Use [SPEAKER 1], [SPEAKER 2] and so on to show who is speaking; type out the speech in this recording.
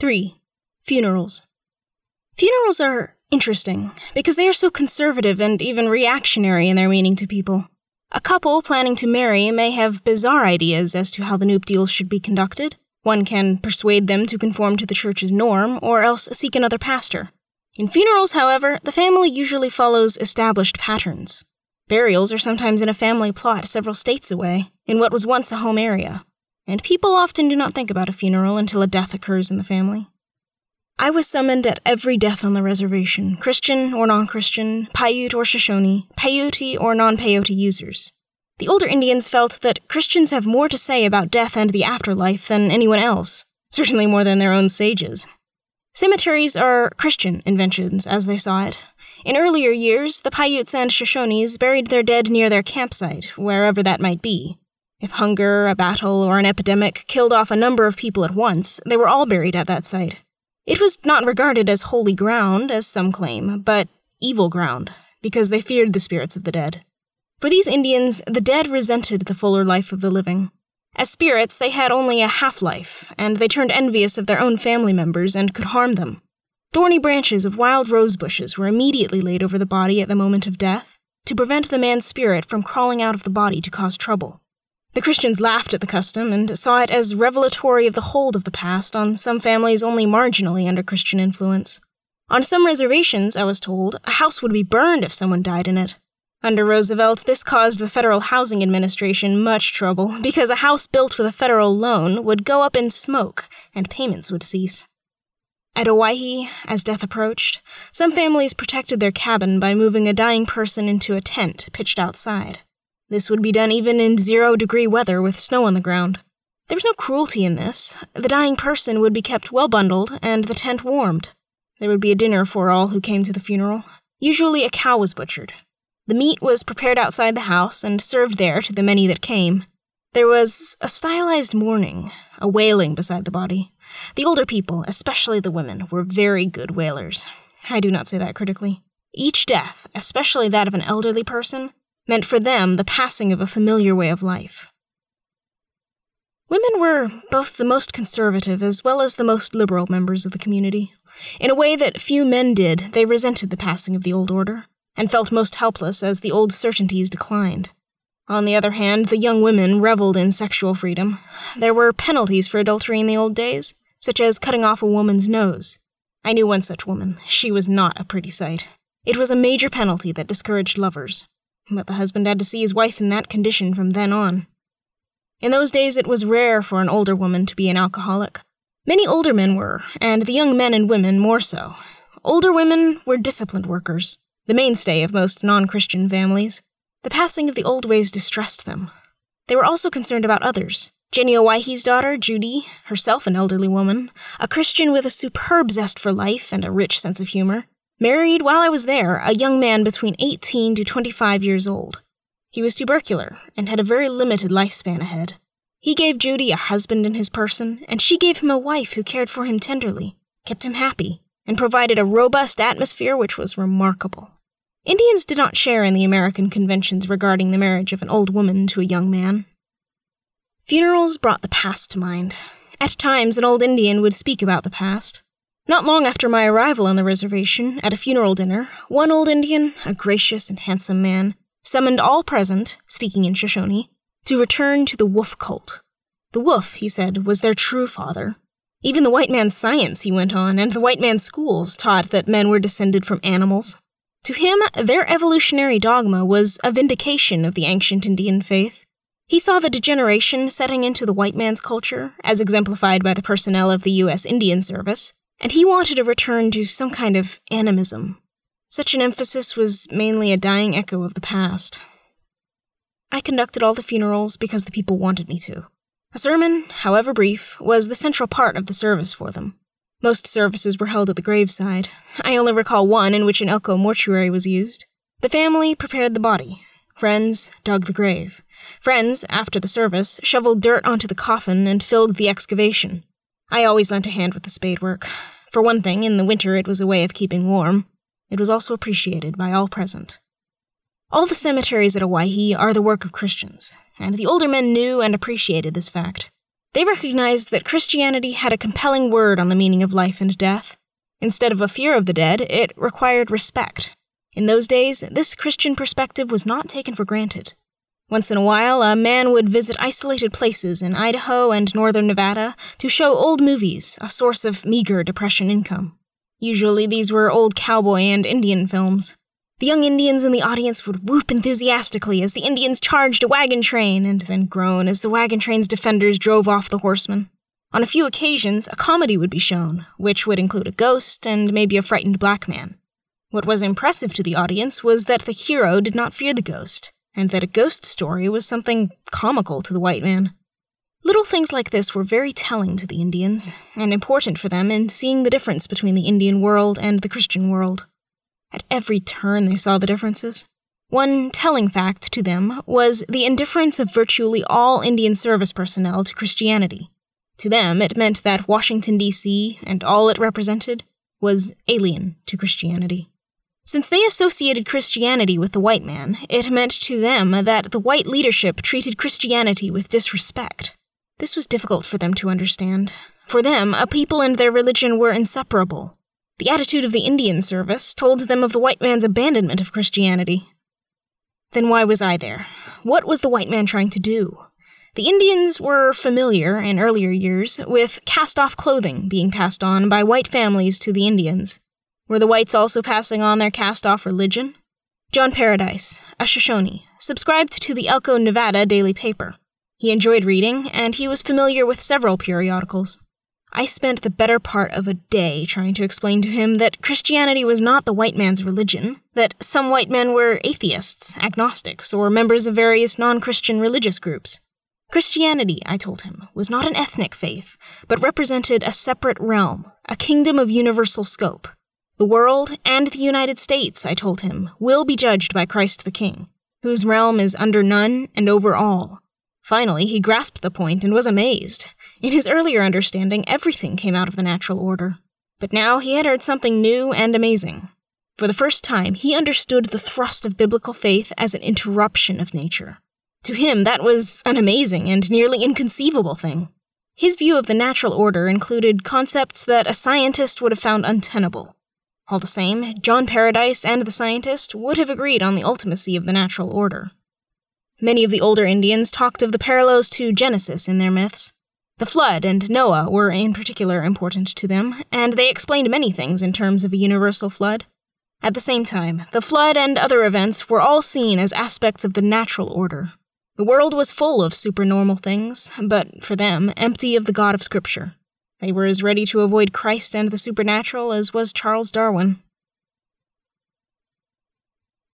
[SPEAKER 1] 3. Funerals. Funerals are interesting because they are so conservative and even reactionary in their meaning to people. A couple planning to marry may have bizarre ideas as to how the nuptials should be conducted. One can persuade them to conform to the church's norm, or else seek another pastor. In funerals, however, the family usually follows established patterns. Burials are sometimes in a family plot several states away, in what was once a home area, and people often do not think about a funeral until a death occurs in the family. I was summoned at every death on the reservation, Christian or non Christian, Paiute or Shoshone, Peyote or non Peyote users. The older Indians felt that Christians have more to say about death and the afterlife than anyone else, certainly more than their own sages. Cemeteries are Christian inventions, as they saw it. In earlier years, the Paiutes and Shoshones buried their dead near their campsite, wherever that might be. If hunger, a battle, or an epidemic killed off a number of people at once, they were all buried at that site. It was not regarded as holy ground, as some claim, but evil ground, because they feared the spirits of the dead. For these Indians, the dead resented the fuller life of the living. As spirits, they had only a half life, and they turned envious of their own family members and could harm them. Thorny branches of wild rose bushes were immediately laid over the body at the moment of death to prevent the man's spirit from crawling out of the body to cause trouble. The Christians laughed at the custom and saw it as revelatory of the hold of the past on some families only marginally under Christian influence. On some reservations, I was told, a house would be burned if someone died in it. Under Roosevelt, this caused the Federal Housing Administration much trouble because a house built with a federal loan would go up in smoke and payments would cease. At Owyhee, as death approached, some families protected their cabin by moving a dying person into a tent pitched outside. This would be done even in zero degree weather with snow on the ground. There was no cruelty in this. The dying person would be kept well bundled and the tent warmed. There would be a dinner for all who came to the funeral. Usually a cow was butchered. The meat was prepared outside the house and served there to the many that came. There was a stylized mourning, a wailing beside the body. The older people, especially the women, were very good wailers. I do not say that critically. Each death, especially that of an elderly person, meant for them the passing of a familiar way of life. Women were both the most conservative as well as the most liberal members of the community. In a way that few men did, they resented the passing of the old order, and felt most helpless as the old certainties declined. On the other hand, the young women reveled in sexual freedom. There were penalties for adultery in the old days, such as cutting off a woman's nose. I knew one such woman. She was not a pretty sight. It was a major penalty that discouraged lovers but the husband had to see his wife in that condition from then on. In those days, it was rare for an older woman to be an alcoholic. Many older men were, and the young men and women more so. Older women were disciplined workers, the mainstay of most non Christian families. The passing of the old ways distressed them. They were also concerned about others. Jenny Owyhee's daughter, Judy, herself an elderly woman, a Christian with a superb zest for life and a rich sense of humor, Married while I was there, a young man between 18 to 25 years old. He was tubercular and had a very limited lifespan ahead. He gave Judy a husband in his person, and she gave him a wife who cared for him tenderly, kept him happy, and provided a robust atmosphere which was remarkable. Indians did not share in the American conventions regarding the marriage of an old woman to a young man. Funerals brought the past to mind. At times, an old Indian would speak about the past. Not long after my arrival on the reservation, at a funeral dinner, one old Indian, a gracious and handsome man, summoned all present, speaking in Shoshone, to return to the wolf cult. The wolf, he said, was their true father. Even the white man's science, he went on, and the white man's schools taught that men were descended from animals. To him, their evolutionary dogma was a vindication of the ancient Indian faith. He saw the degeneration setting into the white man's culture, as exemplified by the personnel of the U.S. Indian Service, and he wanted a return to some kind of animism. Such an emphasis was mainly a dying echo of the past. I conducted all the funerals because the people wanted me to. A sermon, however brief, was the central part of the service for them. Most services were held at the graveside. I only recall one in which an Elko mortuary was used. The family prepared the body. Friends dug the grave. Friends, after the service, shoveled dirt onto the coffin and filled the excavation. I always lent a hand with the spade work. For one thing, in the winter it was a way of keeping warm. It was also appreciated by all present. All the cemeteries at Owyhee are the work of Christians, and the older men knew and appreciated this fact. They recognized that Christianity had a compelling word on the meaning of life and death. Instead of a fear of the dead, it required respect. In those days, this Christian perspective was not taken for granted. Once in a while, a man would visit isolated places in Idaho and northern Nevada to show old movies, a source of meager depression income. Usually, these were old cowboy and Indian films. The young Indians in the audience would whoop enthusiastically as the Indians charged a wagon train and then groan as the wagon train's defenders drove off the horsemen. On a few occasions, a comedy would be shown, which would include a ghost and maybe a frightened black man. What was impressive to the audience was that the hero did not fear the ghost, and that a ghost story was something comical to the white man. Little things like this were very telling to the Indians, and important for them in seeing the difference between the Indian world and the Christian world. At every turn, they saw the differences. One telling fact to them was the indifference of virtually all Indian service personnel to Christianity. To them, it meant that Washington, D.C., and all it represented, was alien to Christianity. Since they associated Christianity with the white man, it meant to them that the white leadership treated Christianity with disrespect. This was difficult for them to understand. For them, a people and their religion were inseparable, the attitude of the Indian service told them of the white man's abandonment of Christianity. Then why was I there? What was the white man trying to do? The Indians were familiar, in earlier years, with cast off clothing being passed on by white families to the Indians. Were the whites also passing on their cast off religion? John Paradise, a Shoshone, subscribed to the Elko, Nevada daily paper. He enjoyed reading, and he was familiar with several periodicals. I spent the better part of a day trying to explain to him that Christianity was not the white man's religion, that some white men were atheists, agnostics, or members of various non Christian religious groups. Christianity, I told him, was not an ethnic faith, but represented a separate realm, a kingdom of universal scope. The world and the United States, I told him, will be judged by Christ the King, whose realm is under none and over all. Finally, he grasped the point and was amazed. In his earlier understanding, everything came out of the natural order. But now he had heard something new and amazing. For the first time, he understood the thrust of biblical faith as an interruption of nature. To him, that was an amazing and nearly inconceivable thing. His view of the natural order included concepts that a scientist would have found untenable. All the same, John Paradise and the scientist would have agreed on the ultimacy of the natural order. Many of the older Indians talked of the parallels to Genesis in their myths, the flood and Noah were in particular important to them, and they explained many things in terms of a universal flood. At the same time, the flood and other events were all seen as aspects of the natural order. The world was full of supernormal things, but for them, empty of the God of Scripture. They were as ready to avoid Christ and the supernatural as was Charles Darwin.